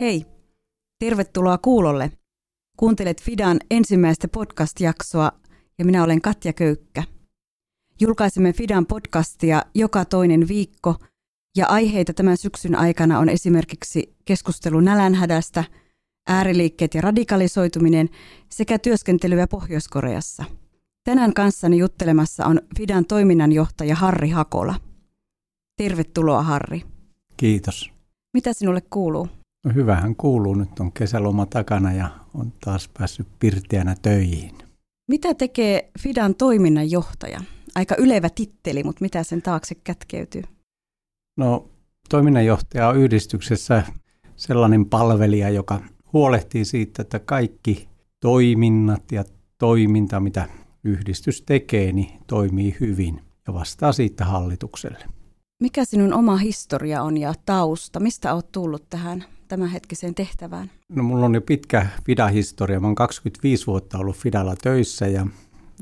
Hei, tervetuloa kuulolle. Kuuntelet Fidan ensimmäistä podcast-jaksoa ja minä olen Katja Köykkä. Julkaisemme Fidan podcastia joka toinen viikko ja aiheita tämän syksyn aikana on esimerkiksi keskustelu nälänhädästä, ääriliikkeet ja radikalisoituminen sekä työskentelyä Pohjois-Koreassa. Tänään kanssani juttelemassa on Fidan toiminnanjohtaja Harri Hakola. Tervetuloa Harri. Kiitos. Mitä sinulle kuuluu? No hyvähän kuuluu. Nyt on kesäloma takana ja on taas päässyt pirteänä töihin. Mitä tekee Fidan toiminnanjohtaja? Aika ylevä titteli, mutta mitä sen taakse kätkeytyy? No toiminnanjohtaja on yhdistyksessä sellainen palvelija, joka huolehtii siitä, että kaikki toiminnat ja toiminta, mitä yhdistys tekee, niin toimii hyvin ja vastaa siitä hallitukselle. Mikä sinun oma historia on ja tausta? Mistä olet tullut tähän tämänhetkiseen tehtävään? No mulla on jo pitkä FIDA-historia. Mä oon 25 vuotta ollut FIDalla töissä ja,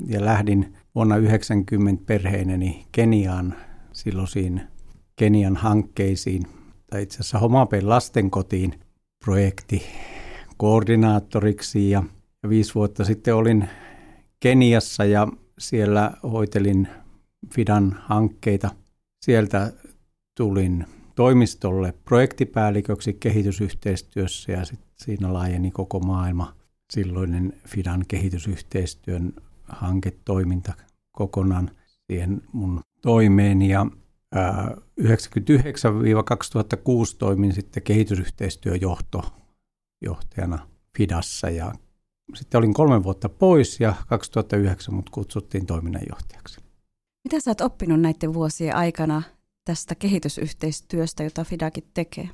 ja lähdin vuonna 90 perheineni Keniaan silloisiin Kenian hankkeisiin, tai itse asiassa Homapen lastenkotiin projekti koordinaattoriksi ja, viisi vuotta sitten olin Keniassa ja siellä hoitelin FIDAN hankkeita. Sieltä tulin toimistolle projektipäälliköksi kehitysyhteistyössä ja sit siinä laajeni koko maailma. Silloinen FIDAN kehitysyhteistyön hanketoiminta kokonaan siihen mun toimeen ja 1999-2006 toimin sitten kehitysyhteistyöjohtajana Fidassa ja sitten olin kolme vuotta pois ja 2009 mut kutsuttiin toiminnanjohtajaksi. Mitä sä oot oppinut näiden vuosien aikana tästä kehitysyhteistyöstä, jota Fidakin tekee?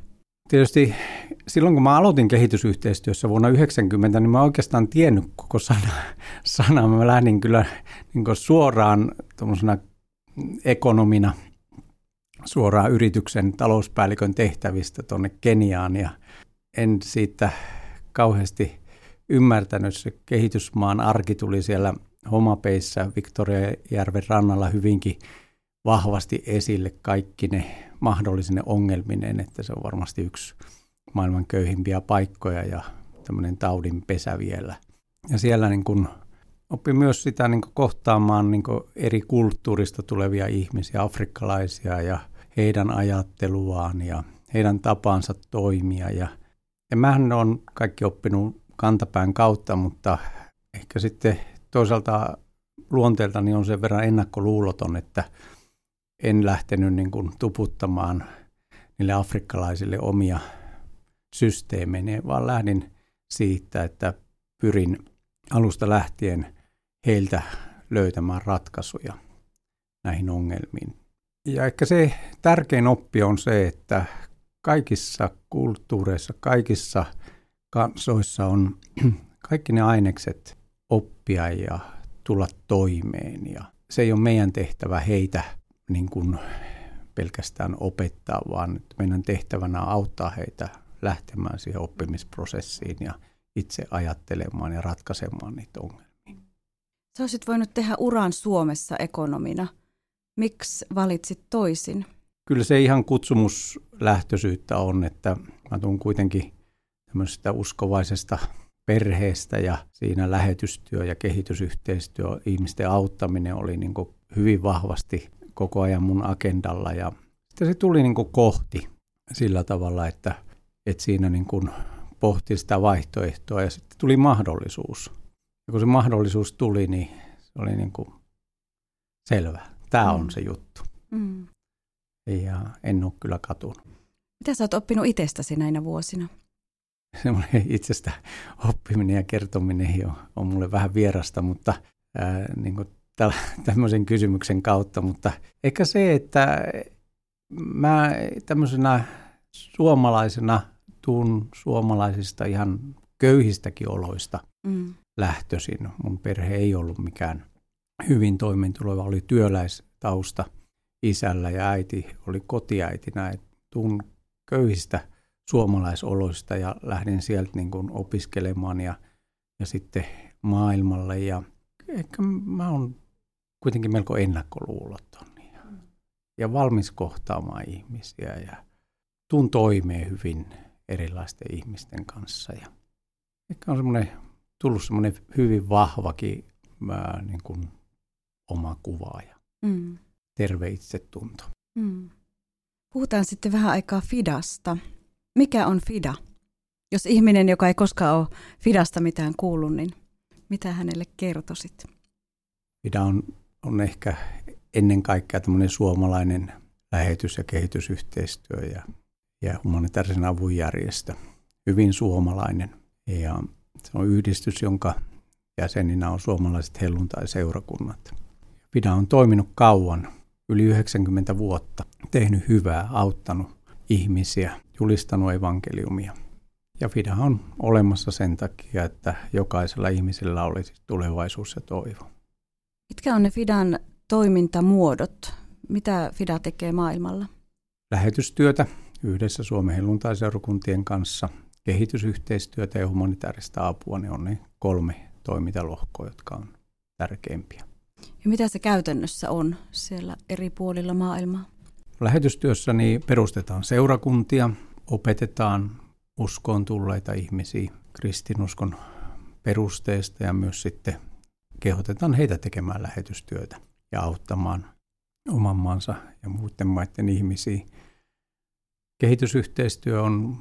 Tietysti silloin, kun mä aloitin kehitysyhteistyössä vuonna 1990, niin mä oikeastaan tiennyt koko sana. sana. Mä lähdin kyllä niin suoraan ekonomina suoraan yrityksen talouspäällikön tehtävistä tuonne Keniaan ja en siitä kauheasti ymmärtänyt. Se kehitysmaan arki tuli siellä Homapeissa Victoriajärven rannalla hyvinkin vahvasti esille kaikki ne mahdollisine ongelmineen, että se on varmasti yksi maailman köyhimpiä paikkoja ja tämmöinen taudin pesä vielä. Ja siellä niin kun oppi myös sitä niin kohtaamaan niin eri kulttuurista tulevia ihmisiä, afrikkalaisia ja heidän ajatteluaan ja heidän tapansa toimia. Ja, ja mähän on kaikki oppinut kantapään kautta, mutta ehkä sitten toisaalta luonteeltani on sen verran ennakkoluuloton, että en lähtenyt niin kuin tuputtamaan niille afrikkalaisille omia systeemejä, vaan lähdin siitä, että pyrin alusta lähtien heiltä löytämään ratkaisuja näihin ongelmiin. Ja ehkä se tärkein oppi on se, että kaikissa kulttuureissa, kaikissa kansoissa on kaikki ne ainekset oppia ja tulla toimeen. Ja se ei ole meidän tehtävä heitä niin kuin pelkästään opettaa, vaan meidän tehtävänä on auttaa heitä lähtemään siihen oppimisprosessiin ja itse ajattelemaan ja ratkaisemaan niitä ongelmia. Sä olisit voinut tehdä uran Suomessa ekonomina. Miksi valitsit toisin? Kyllä se ihan kutsumuslähtöisyyttä on, että mä tuun kuitenkin tämmöisestä uskovaisesta perheestä ja siinä lähetystyö ja kehitysyhteistyö, ihmisten auttaminen oli niin hyvin vahvasti koko ajan mun agendalla ja sitten se tuli niin kohti sillä tavalla, että, että siinä niin kuin pohti sitä vaihtoehtoa ja sitten tuli mahdollisuus. Ja kun se mahdollisuus tuli, niin se oli niin kuin selvä. Tämä mm. on se juttu. Mm. Ja en ole kyllä katunut. Mitä sä oot oppinut itsestäsi näinä vuosina? Semmoinen itsestä oppiminen ja kertominen on, on mulle vähän vierasta, mutta ää, niin kuin tämmöisen kysymyksen kautta. Mutta ehkä se, että mä tämmöisenä suomalaisena tuun suomalaisista ihan köyhistäkin oloista mm. lähtöisin. Mun perhe ei ollut mikään hyvin toimeentuleva, oli työläistausta isällä ja äiti oli kotiäitinä. Tuun köyhistä suomalaisoloista ja lähdin sieltä niin kuin opiskelemaan ja, ja sitten maailmalle. Ja ehkä mä oon kuitenkin melko ennakkoluuloton ja, ja valmis kohtaamaan ihmisiä ja tuun toimeen hyvin erilaisten ihmisten kanssa. Ja ehkä on semmoinen, tullut semmoinen hyvin vahvakin ää, niin kuin oma kuva ja mm. terve itsetunto. Mm. Puhutaan sitten vähän aikaa Fidasta. Mikä on Fida? Jos ihminen, joka ei koskaan ole Fidasta mitään kuullut, niin mitä hänelle kertoisit? Fida on, on ehkä ennen kaikkea tämmöinen suomalainen lähetys- ja kehitysyhteistyö ja, ja humanitaarisen avun järjestö. Hyvin suomalainen. Ja se on yhdistys, jonka jäseninä on suomalaiset helluntai-seurakunnat. Fida on toiminut kauan, yli 90 vuotta, tehnyt hyvää, auttanut ihmisiä, julistanut evankeliumia. Ja Fida on olemassa sen takia, että jokaisella ihmisellä olisi tulevaisuus ja toivo. Mitkä on ne Fidan toimintamuodot? Mitä Fida tekee maailmalla? Lähetystyötä yhdessä Suomen helluntaiseurakuntien kanssa, kehitysyhteistyötä ja humanitaarista apua, ne on ne kolme toimintalohkoa, jotka on tärkeimpiä. Ja mitä se käytännössä on siellä eri puolilla maailmaa? Lähetystyössä niin perustetaan seurakuntia, opetetaan uskoon tulleita ihmisiä kristinuskon perusteista ja myös sitten kehotetaan heitä tekemään lähetystyötä ja auttamaan oman maansa ja muiden maiden ihmisiä. Kehitysyhteistyö on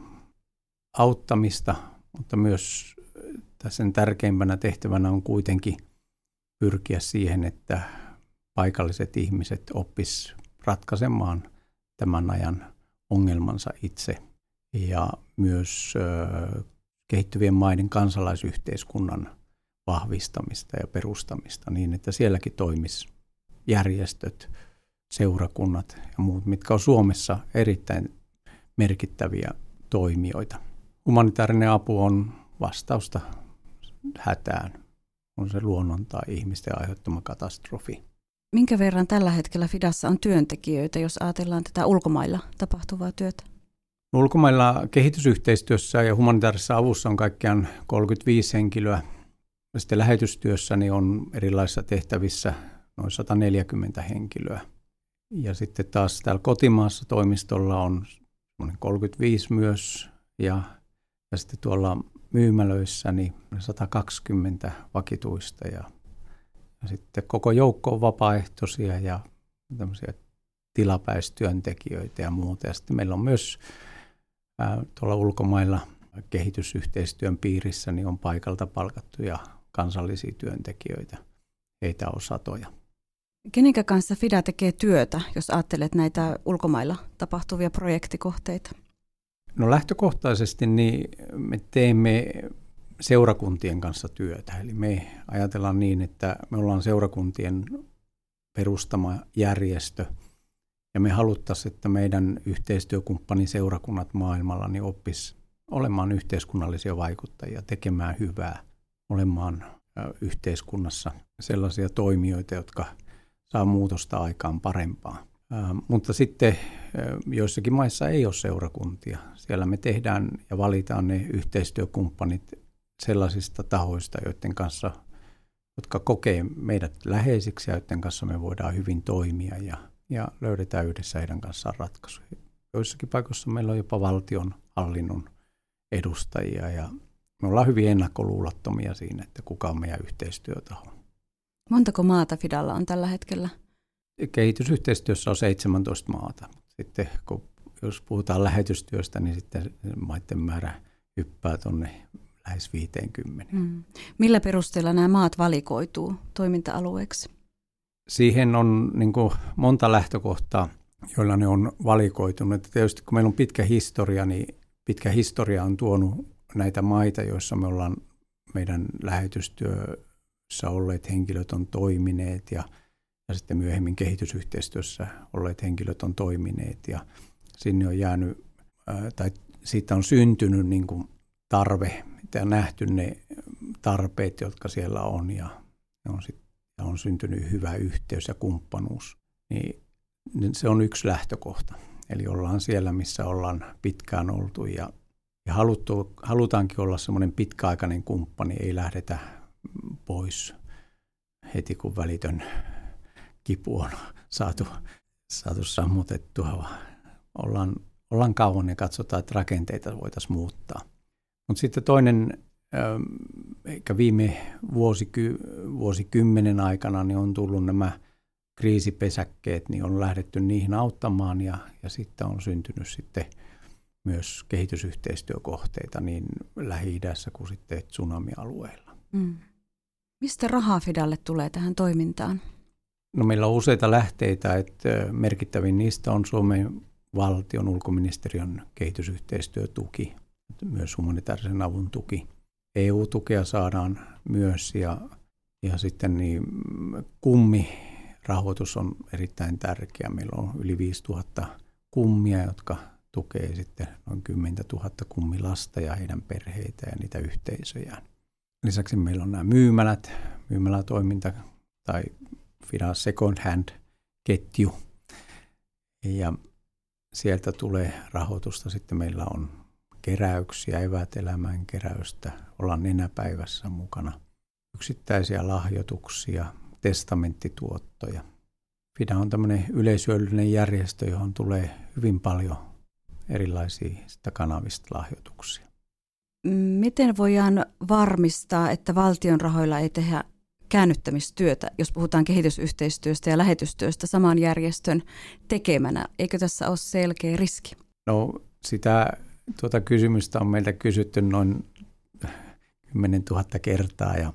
auttamista, mutta myös tässä tärkeimpänä tehtävänä on kuitenkin pyrkiä siihen, että paikalliset ihmiset oppis ratkaisemaan tämän ajan ongelmansa itse ja myös kehittyvien maiden kansalaisyhteiskunnan vahvistamista ja perustamista niin, että sielläkin toimis järjestöt, seurakunnat ja muut, mitkä on Suomessa erittäin merkittäviä toimijoita. Humanitaarinen apu on vastausta hätään, on se luonnon tai ihmisten aiheuttama katastrofi. Minkä verran tällä hetkellä Fidassa on työntekijöitä, jos ajatellaan tätä ulkomailla tapahtuvaa työtä? Ulkomailla kehitysyhteistyössä ja humanitaarisessa avussa on kaikkiaan 35 henkilöä. Sitten lähetystyössä niin on erilaisissa tehtävissä noin 140 henkilöä. Ja sitten taas täällä kotimaassa toimistolla on 35 myös ja, ja sitten tuolla myymälöissä niin 120 vakituista ja, ja sitten koko joukko on vapaaehtoisia ja tämmöisiä tilapäistyöntekijöitä ja muuta. Ja sitten meillä on myös ää, tuolla ulkomailla kehitysyhteistyön piirissä niin on paikalta palkattuja kansallisia työntekijöitä. Heitä on satoja. Kenenkä kanssa FIDA tekee työtä, jos ajattelet näitä ulkomailla tapahtuvia projektikohteita? No lähtökohtaisesti niin me teemme seurakuntien kanssa työtä. Eli me ajatellaan niin, että me ollaan seurakuntien perustama järjestö ja me haluttaisiin, että meidän yhteistyökumppanin seurakunnat maailmalla niin oppis olemaan yhteiskunnallisia vaikuttajia, tekemään hyvää, olemaan yhteiskunnassa sellaisia toimijoita, jotka saa muutosta aikaan parempaa. Mutta sitten joissakin maissa ei ole seurakuntia. Siellä me tehdään ja valitaan ne yhteistyökumppanit sellaisista tahoista, joiden kanssa, jotka kokee meidät läheisiksi ja joiden kanssa me voidaan hyvin toimia ja, ja löydetään yhdessä heidän kanssaan ratkaisuja. Joissakin paikoissa meillä on jopa valtion hallinnon edustajia ja me ollaan hyvin ennakkoluulottomia siinä, että kuka on meidän yhteistyötaho. Montako maata Fidalla on tällä hetkellä? Kehitysyhteistyössä on 17 maata. Sitten kun, jos puhutaan lähetystyöstä, niin sitten maiden määrä hyppää tuonne lähes 50. Mm. Millä perusteella nämä maat valikoituu toiminta-alueeksi? Siihen on niin kuin, monta lähtökohtaa, joilla ne on valikoitunut. Tietysti kun meillä on pitkä historia, niin pitkä historia on tuonut näitä maita, joissa me ollaan meidän lähetystyössä olleet henkilöt on toimineet ja, ja sitten myöhemmin kehitysyhteistyössä olleet henkilöt on toimineet ja sinne on jäänyt, ää, tai siitä on syntynyt niin kuin tarve ja nähty ne tarpeet, jotka siellä on ja, on, sit, ja on syntynyt hyvä yhteys ja kumppanuus. Niin, niin se on yksi lähtökohta. Eli ollaan siellä, missä ollaan pitkään oltu ja ja haluttu, halutaankin olla semmoinen pitkäaikainen kumppani, ei lähdetä pois heti kun välitön kipu on saatu, saatu sammutettua. Ollaan, ollaan kauan ja katsotaan, että rakenteita voitaisiin muuttaa. Mutta sitten toinen, eikä viime vuosiky, vuosikymmenen aikana, niin on tullut nämä kriisipesäkkeet, niin on lähdetty niihin auttamaan ja, ja sitten on syntynyt sitten myös kehitysyhteistyökohteita niin Lähi-idässä kuin sitten tsunamialueilla. Mm. Mistä rahaa Fidalle tulee tähän toimintaan? No meillä on useita lähteitä, että merkittävin niistä on Suomen valtion ulkoministeriön kehitysyhteistyötuki, myös humanitaarisen avun tuki. EU-tukea saadaan myös ja, ja sitten niin kummi rahoitus on erittäin tärkeä. Meillä on yli 5000 kummia, jotka tukee sitten noin 10 000 kummilasta ja heidän perheitä ja niitä yhteisöjään. Lisäksi meillä on nämä myymälät, myymälätoiminta tai Fida Second Hand ketju. Ja sieltä tulee rahoitusta. Sitten meillä on keräyksiä, evät elämään keräystä, ollaan nenäpäivässä mukana. Yksittäisiä lahjoituksia, testamenttituottoja. FIDA on tämmöinen yleisöllinen järjestö, johon tulee hyvin paljon erilaisista kanavista lahjoituksia. Miten voidaan varmistaa, että valtion rahoilla ei tehdä käännyttämistyötä, jos puhutaan kehitysyhteistyöstä ja lähetystyöstä saman järjestön tekemänä? Eikö tässä ole selkeä riski? No sitä tuota kysymystä on meiltä kysytty noin 10 000 kertaa ja,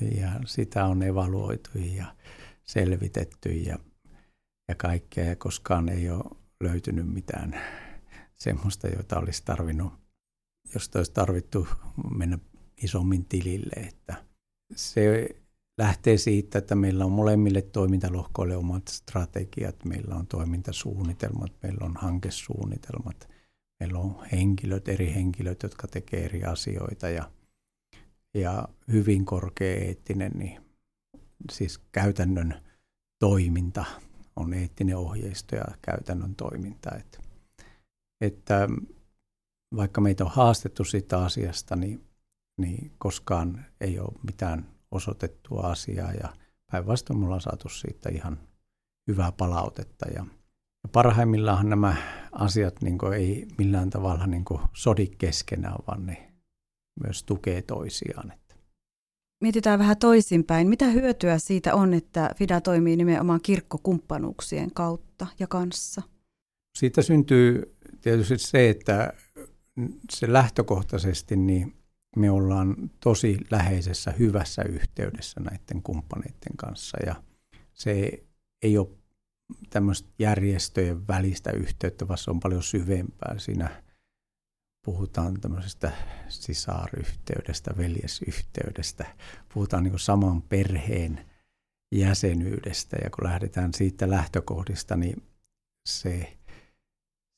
ja sitä on evaluoitu ja selvitetty ja, ja kaikkea ja koskaan ei ole löytynyt mitään semmoista, jota olisi tarvinnut, jos olisi tarvittu mennä isommin tilille. Että se lähtee siitä, että meillä on molemmille toimintalohkoille omat strategiat, meillä on toimintasuunnitelmat, meillä on hankesuunnitelmat, meillä on henkilöt, eri henkilöt, jotka tekee eri asioita ja, ja hyvin korkea eettinen, niin siis käytännön toiminta on eettinen ohjeisto ja käytännön toiminta. Että, että vaikka meitä on haastettu siitä asiasta, niin, niin koskaan ei ole mitään osoitettua asiaa ja päinvastoin mulla on saatu siitä ihan hyvää palautetta. Ja, ja parhaimmillaan nämä asiat niin ei millään tavalla niin sodi keskenään, vaan ne myös tukee toisiaan. Mietitään vähän toisinpäin. Mitä hyötyä siitä on, että FIDA toimii nimenomaan kirkkokumppanuuksien kautta ja kanssa? Siitä syntyy tietysti se, että se lähtökohtaisesti niin me ollaan tosi läheisessä, hyvässä yhteydessä näiden kumppaneiden kanssa. Ja se ei ole tämmöistä järjestöjen välistä yhteyttä, vaan se on paljon syvempää. Siinä puhutaan tämmöisestä sisaryhteydestä, veljesyhteydestä, puhutaan niin saman perheen jäsenyydestä. Ja kun lähdetään siitä lähtökohdista, niin se,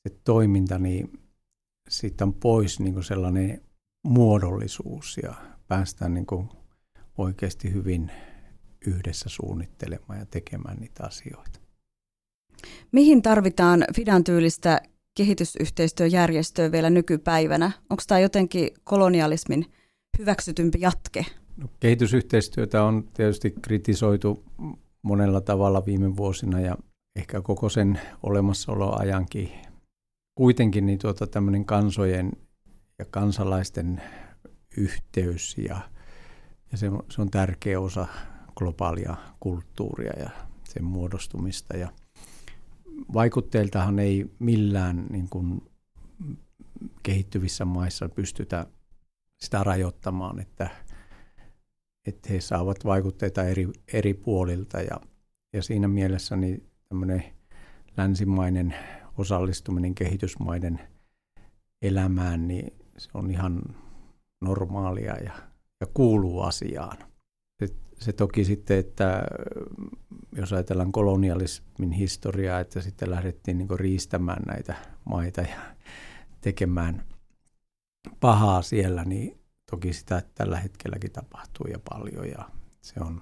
se toiminta, niin siitä on pois niin sellainen muodollisuus ja päästään niin kuin oikeasti hyvin yhdessä suunnittelemaan ja tekemään niitä asioita. Mihin tarvitaan Fidan tyylistä kehitysyhteistyöjärjestöä vielä nykypäivänä? Onko tämä jotenkin kolonialismin hyväksytympi jatke? No, kehitysyhteistyötä on tietysti kritisoitu monella tavalla viime vuosina ja ehkä koko sen olemassaoloajankin. Kuitenkin niin tuota, tämmöinen kansojen ja kansalaisten yhteys ja, ja se, on, se on tärkeä osa globaalia kulttuuria ja sen muodostumista. Ja vaikutteiltahan ei millään niin kuin, kehittyvissä maissa pystytä sitä rajoittamaan, että, että he saavat vaikutteita eri, eri puolilta ja, ja siinä mielessä niin tämmöinen länsimainen osallistuminen kehitysmaiden elämään, niin se on ihan normaalia ja, ja kuuluu asiaan. Se, se toki sitten, että jos ajatellaan kolonialismin historiaa, että sitten lähdettiin niin riistämään näitä maita ja tekemään pahaa siellä, niin toki sitä tällä hetkelläkin tapahtuu ja paljon ja se on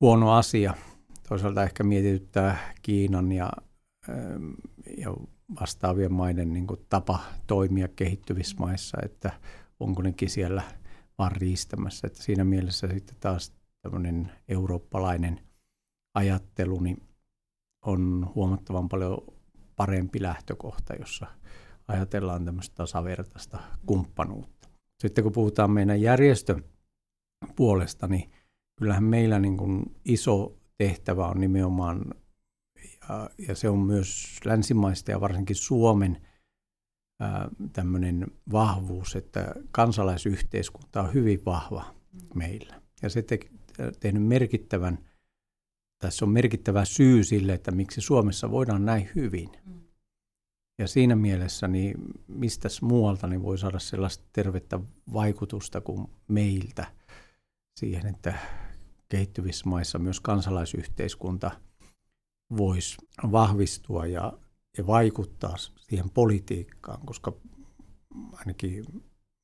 huono asia. Toisaalta ehkä mietityttää Kiinan ja, ja vastaavien maiden niin kuin tapa toimia kehittyvissä maissa, että onko nekin siellä vaan riistämässä. Että siinä mielessä sitten taas tämmöinen eurooppalainen ajattelu niin on huomattavan paljon parempi lähtökohta, jossa ajatellaan tämmöistä tasavertaista kumppanuutta. Sitten kun puhutaan meidän järjestön puolesta, niin kyllähän meillä niin kuin iso tehtävä on nimenomaan, ja, se on myös länsimaista ja varsinkin Suomen tämmöinen vahvuus, että kansalaisyhteiskunta on hyvin vahva meillä. Ja se te, tehnyt merkittävän, tässä on merkittävä syy sille, että miksi Suomessa voidaan näin hyvin. Ja siinä mielessä, niin mistä muualta niin voi saada sellaista tervettä vaikutusta kuin meiltä siihen, että kehittyvissä maissa myös kansalaisyhteiskunta voisi vahvistua ja, ja vaikuttaa siihen politiikkaan, koska ainakin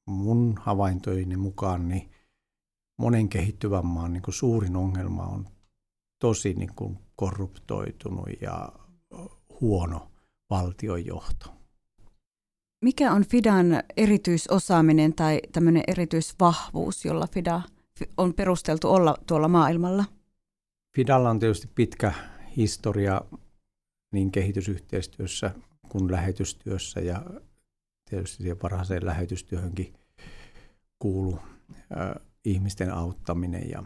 mun havaintojeni mukaan niin monen kehittyvän maan niin kuin suurin ongelma on tosi niin kuin korruptoitunut ja huono valtiojohto. Mikä on Fidan erityisosaaminen tai tämmöinen erityisvahvuus, jolla Fida on perusteltu olla tuolla maailmalla? Fidalla on tietysti pitkä historia niin kehitysyhteistyössä kuin lähetystyössä ja tietysti siihen parhaaseen lähetystyöhönkin kuuluu ihmisten auttaminen ja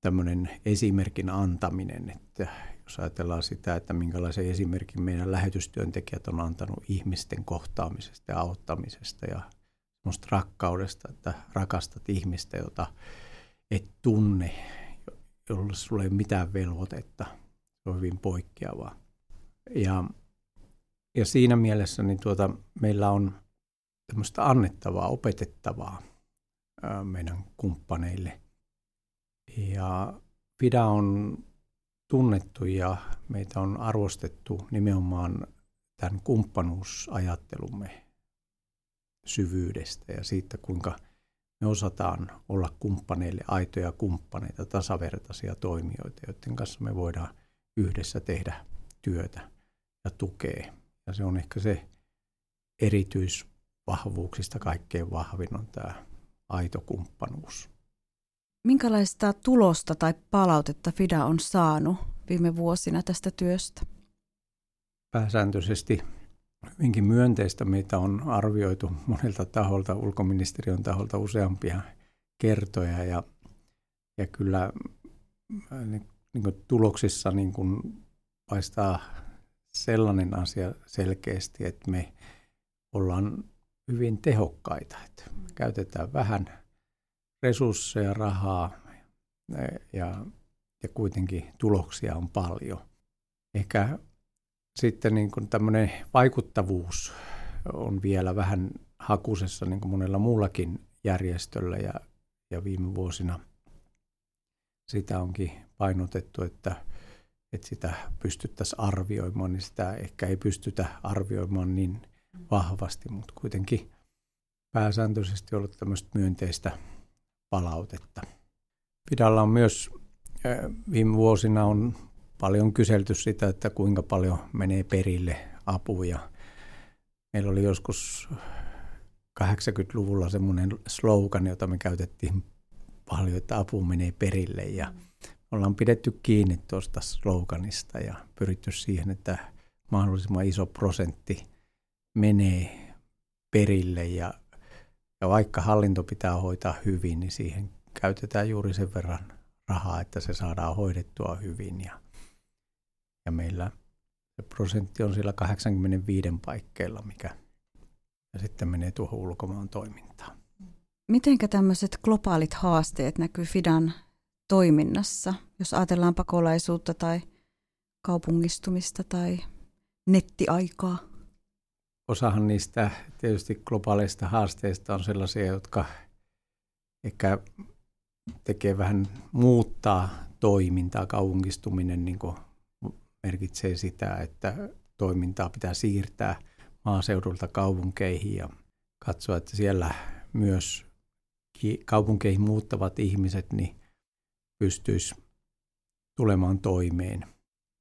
tämmöinen esimerkin antaminen, että jos ajatellaan sitä, että minkälaisen esimerkin meidän lähetystyöntekijät on antanut ihmisten kohtaamisesta ja auttamisesta ja semmoista rakkaudesta, että rakastat ihmistä, jota et tunne, jolla sulla ei ole mitään velvoitetta. Se on hyvin poikkeavaa. Ja, ja siinä mielessä niin tuota, meillä on tämmöistä annettavaa, opetettavaa meidän kumppaneille. Ja FIDA on tunnettu ja meitä on arvostettu nimenomaan tämän kumppanuusajattelumme syvyydestä ja siitä, kuinka me osataan olla kumppaneille aitoja kumppaneita, tasavertaisia toimijoita, joiden kanssa me voidaan yhdessä tehdä työtä ja tukea. Ja se on ehkä se erityisvahvuuksista kaikkein vahvin on tämä aito kumppanuus. Minkälaista tulosta tai palautetta FIDA on saanut viime vuosina tästä työstä? Pääsääntöisesti hyvinkin myönteistä. Meitä on arvioitu monelta taholta, ulkoministeriön taholta useampia kertoja ja, ja kyllä niin, kuin tuloksissa niin kuin paistaa sellainen asia selkeästi, että me ollaan hyvin tehokkaita. Että käytetään vähän resursseja, rahaa ja, ja kuitenkin tuloksia on paljon. Ehkä sitten niin kuin tämmöinen vaikuttavuus on vielä vähän hakusessa niin kuin monella muullakin järjestöllä ja, ja viime vuosina sitä onkin painotettu, että, että sitä pystyttäisiin arvioimaan, niin sitä ehkä ei pystytä arvioimaan niin vahvasti, mutta kuitenkin pääsääntöisesti ollut tämmöistä myönteistä palautetta. Pidalla on myös viime vuosina on paljon kyselty sitä, että kuinka paljon menee perille apuja. Meillä oli joskus 80-luvulla semmoinen slogan, jota me käytettiin paljon, että apu menee perille ja ollaan pidetty kiinni tuosta sloganista ja pyritty siihen, että mahdollisimman iso prosentti menee perille ja, ja vaikka hallinto pitää hoitaa hyvin, niin siihen käytetään juuri sen verran rahaa, että se saadaan hoidettua hyvin ja ja meillä se prosentti on siellä 85 paikkeilla, mikä ja sitten menee tuohon ulkomaan toimintaan. Mitenkä tämmöiset globaalit haasteet näkyy Fidan toiminnassa, jos ajatellaan pakolaisuutta tai kaupungistumista tai nettiaikaa? Osahan niistä tietysti globaaleista haasteista on sellaisia, jotka ehkä tekee vähän muuttaa toimintaa, kaupungistuminen niin merkitsee sitä, että toimintaa pitää siirtää maaseudulta kaupunkeihin ja katsoa, että siellä myös kaupunkeihin muuttavat ihmiset niin pystyisi tulemaan toimeen.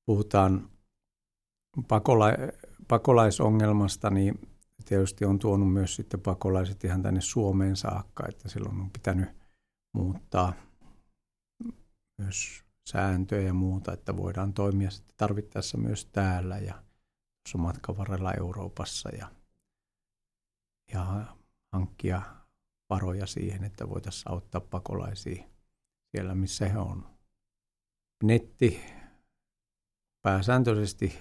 Puhutaan pakola- pakolaisongelmasta, niin tietysti on tuonut myös sitten pakolaiset ihan tänne Suomeen saakka, että silloin on pitänyt muuttaa myös sääntöjä ja muuta, että voidaan toimia sitten tarvittaessa myös täällä. Ja matkan varrella Euroopassa ja, ja hankkia varoja siihen, että voitaisiin auttaa pakolaisia siellä, missä he on. Netti pääsääntöisesti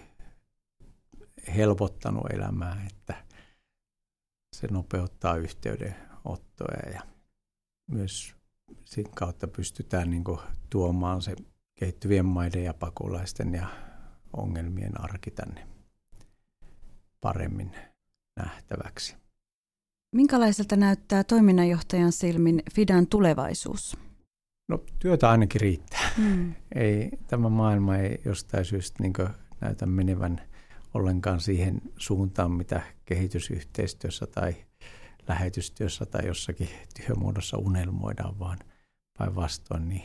helpottanut elämää, että se nopeuttaa yhteydenottoja ja myös sen kautta pystytään niin tuomaan se kehittyvien maiden ja pakolaisten ja ongelmien arki tänne paremmin nähtäväksi. Minkälaiselta näyttää toiminnanjohtajan silmin Fidan tulevaisuus? No työtä ainakin riittää. Mm. Ei, tämä maailma ei jostain syystä niin näytä menevän ollenkaan siihen suuntaan, mitä kehitysyhteistyössä tai lähetystyössä tai jossakin työmuodossa unelmoidaan, vaan päinvastoin niin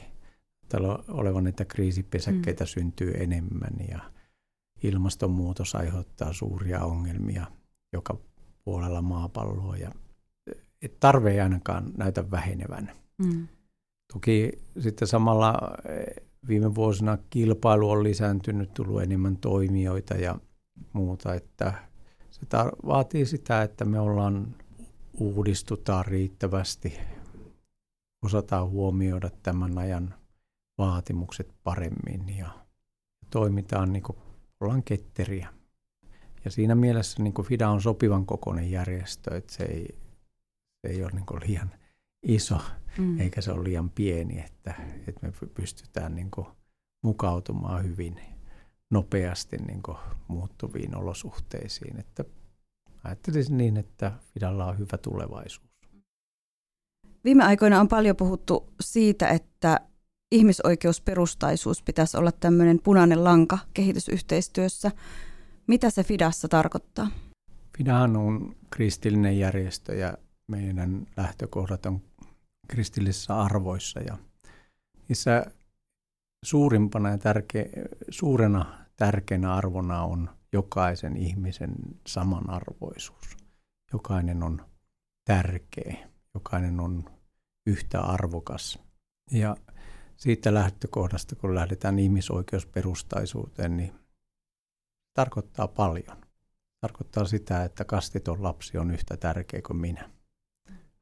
täällä olevan, että kriisipesäkkeitä mm. syntyy enemmän ja ilmastonmuutos aiheuttaa suuria ongelmia joka puolella maapalloa ja tarve ei ainakaan näytä vähenevän. Mm. Toki sitten samalla eh, viime vuosina kilpailu on lisääntynyt, tullut enemmän toimijoita ja muuta, että se tar- vaatii sitä, että me ollaan uudistutaan riittävästi, osataan huomioida tämän ajan vaatimukset paremmin ja toimitaan niin kuin ollaan ketteriä. Ja siinä mielessä niin kuin FIDA on sopivan kokoinen järjestö, että se ei, se ei ole niin kuin liian iso mm. eikä se ole liian pieni, että, että me pystytään niin kuin mukautumaan hyvin nopeasti niin kuin muuttuviin olosuhteisiin. Että ajattelisin niin, että Fidalla on hyvä tulevaisuus. Viime aikoina on paljon puhuttu siitä, että ihmisoikeusperustaisuus pitäisi olla tämmöinen punainen lanka kehitysyhteistyössä. Mitä se Fidassa tarkoittaa? Fidahan on kristillinen järjestö ja meidän lähtökohdat on kristillisissä arvoissa ja niissä suurimpana ja tärke, suurena tärkeänä arvona on jokaisen ihmisen samanarvoisuus. Jokainen on tärkeä, jokainen on yhtä arvokas. Ja siitä lähtökohdasta, kun lähdetään ihmisoikeusperustaisuuteen, niin tarkoittaa paljon. Tarkoittaa sitä, että kastiton lapsi on yhtä tärkeä kuin minä.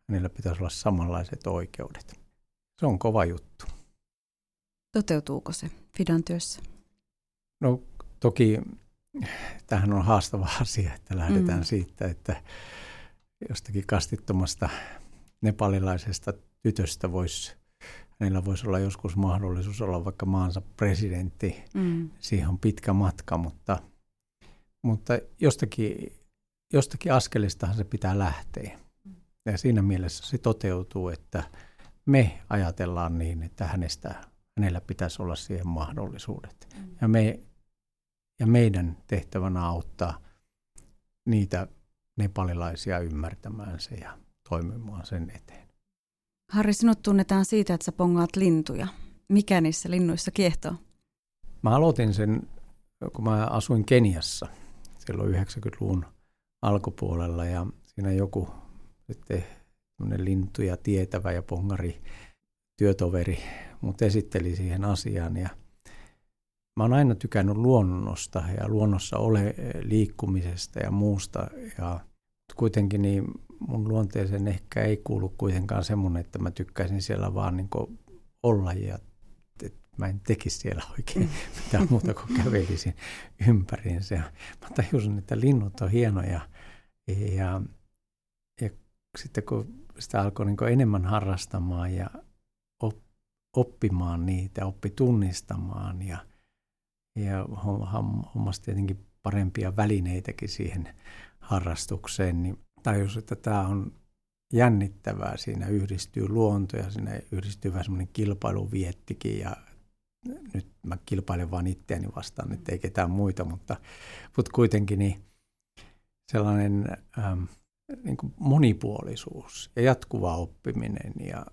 Hänellä pitäisi olla samanlaiset oikeudet. Se on kova juttu. Toteutuuko se Fidan työssä? No toki tähän on haastava asia, että lähdetään mm. siitä, että jostakin kastittomasta nepalilaisesta tytöstä voisi, hänellä voisi olla joskus mahdollisuus olla vaikka maansa presidentti. Mm. Siihen on pitkä matka, mutta, mutta jostakin, jostakin askelistahan se pitää lähteä. Ja siinä mielessä se toteutuu, että me ajatellaan niin, että hänestä, hänellä pitäisi olla siihen mahdollisuudet. Mm. Ja me ja meidän tehtävänä auttaa niitä nepalilaisia ymmärtämään se ja toimimaan sen eteen. Harri, sinut tunnetaan siitä, että sä pongaat lintuja. Mikä niissä linnuissa kiehtoo? Mä aloitin sen, kun mä asuin Keniassa silloin 90-luvun alkupuolella ja siinä joku sitten lintuja tietävä ja pongari työtoveri mut esitteli siihen asiaan ja – mä oon aina tykännyt luonnosta ja luonnossa ole liikkumisesta ja muusta. Ja kuitenkin niin mun luonteeseen ehkä ei kuulu kuitenkaan semmoinen, että mä tykkäisin siellä vaan niin olla ja mä en tekisi siellä oikein mm. mitään muuta kuin kävelisin ympäriinsä. Mä tajusin, että linnut on hienoja ja, ja sitten kun sitä alkoi niin enemmän harrastamaan ja oppimaan niitä, oppi tunnistamaan ja – ja hommasi tietenkin parempia välineitäkin siihen harrastukseen, niin tajus, että tämä on jännittävää. Siinä yhdistyy luonto ja siinä yhdistyy vähän semmoinen kilpailuviettikin ja nyt mä kilpailen vaan itseäni vastaan, että ei ketään muita, mutta, mutta kuitenkin niin sellainen ähm, niin kuin monipuolisuus ja jatkuva oppiminen ja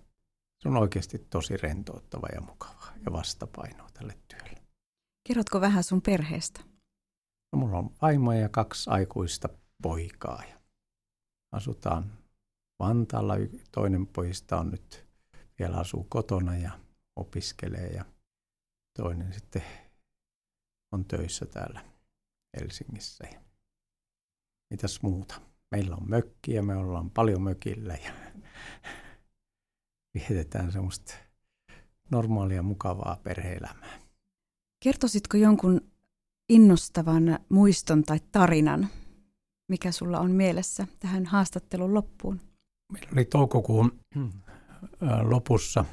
se on oikeasti tosi rentouttava ja mukava ja vastapainoa tälle työlle. Kerrotko vähän sun perheestä? No, mulla on vaimo ja kaksi aikuista poikaa. Ja asutaan Vantaalla. Toinen pojista on nyt vielä asuu kotona ja opiskelee ja toinen sitten on töissä täällä Helsingissä. mitäs muuta. Meillä on mökki ja me ollaan paljon mökillä ja vietetään semmoista normaalia, mukavaa perheelämää. Kertoisitko jonkun innostavan muiston tai tarinan, mikä sulla on mielessä tähän haastattelun loppuun? Meillä oli toukokuun lopussa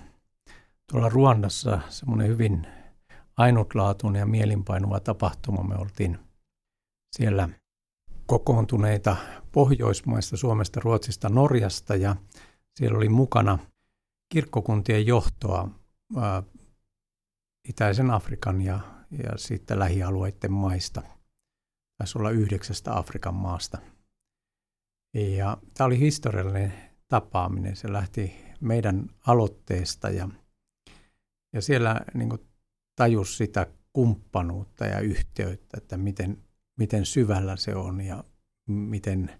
tuolla Ruandassa semmoinen hyvin ainutlaatuinen ja mielinpainuva tapahtuma. Me oltiin siellä kokoontuneita Pohjoismaista, Suomesta, Ruotsista, Norjasta ja siellä oli mukana kirkkokuntien johtoa ää, Itäisen Afrikan ja, ja sitten lähialueiden maista. Taisi olla yhdeksästä Afrikan maasta. Ja tämä oli historiallinen tapaaminen. Se lähti meidän aloitteesta ja, ja siellä niin kuin tajus sitä kumppanuutta ja yhteyttä, että miten, miten syvällä se on ja miten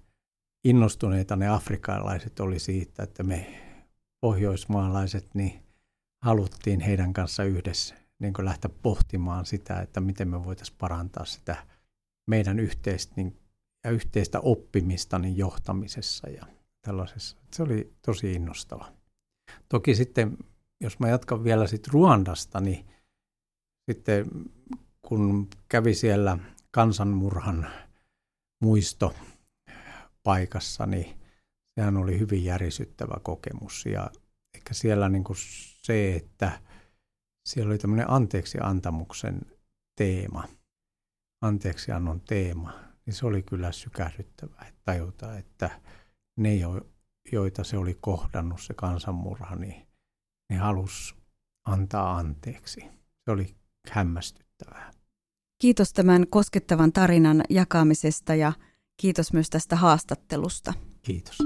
innostuneita ne afrikkalaiset oli siitä, että me pohjoismaalaiset niin haluttiin heidän kanssa yhdessä niin lähteä pohtimaan sitä, että miten me voitaisiin parantaa sitä meidän yhteistä, niin, ja yhteistä oppimista niin johtamisessa ja tällaisessa. Se oli tosi innostava. Toki sitten, jos mä jatkan vielä sitten Ruandasta, niin sitten kun kävi siellä kansanmurhan muisto paikassa, niin sehän oli hyvin järisyttävä kokemus. Ja ehkä siellä niin kuin se, että siellä oli tämmöinen anteeksi antamuksen teema, anteeksiannon teema, niin se oli kyllä sykähdyttävää, että tajuta, että ne, joita se oli kohdannut, se kansanmurha, niin ne halusi antaa anteeksi. Se oli hämmästyttävää. Kiitos tämän koskettavan tarinan jakamisesta ja kiitos myös tästä haastattelusta. Kiitos.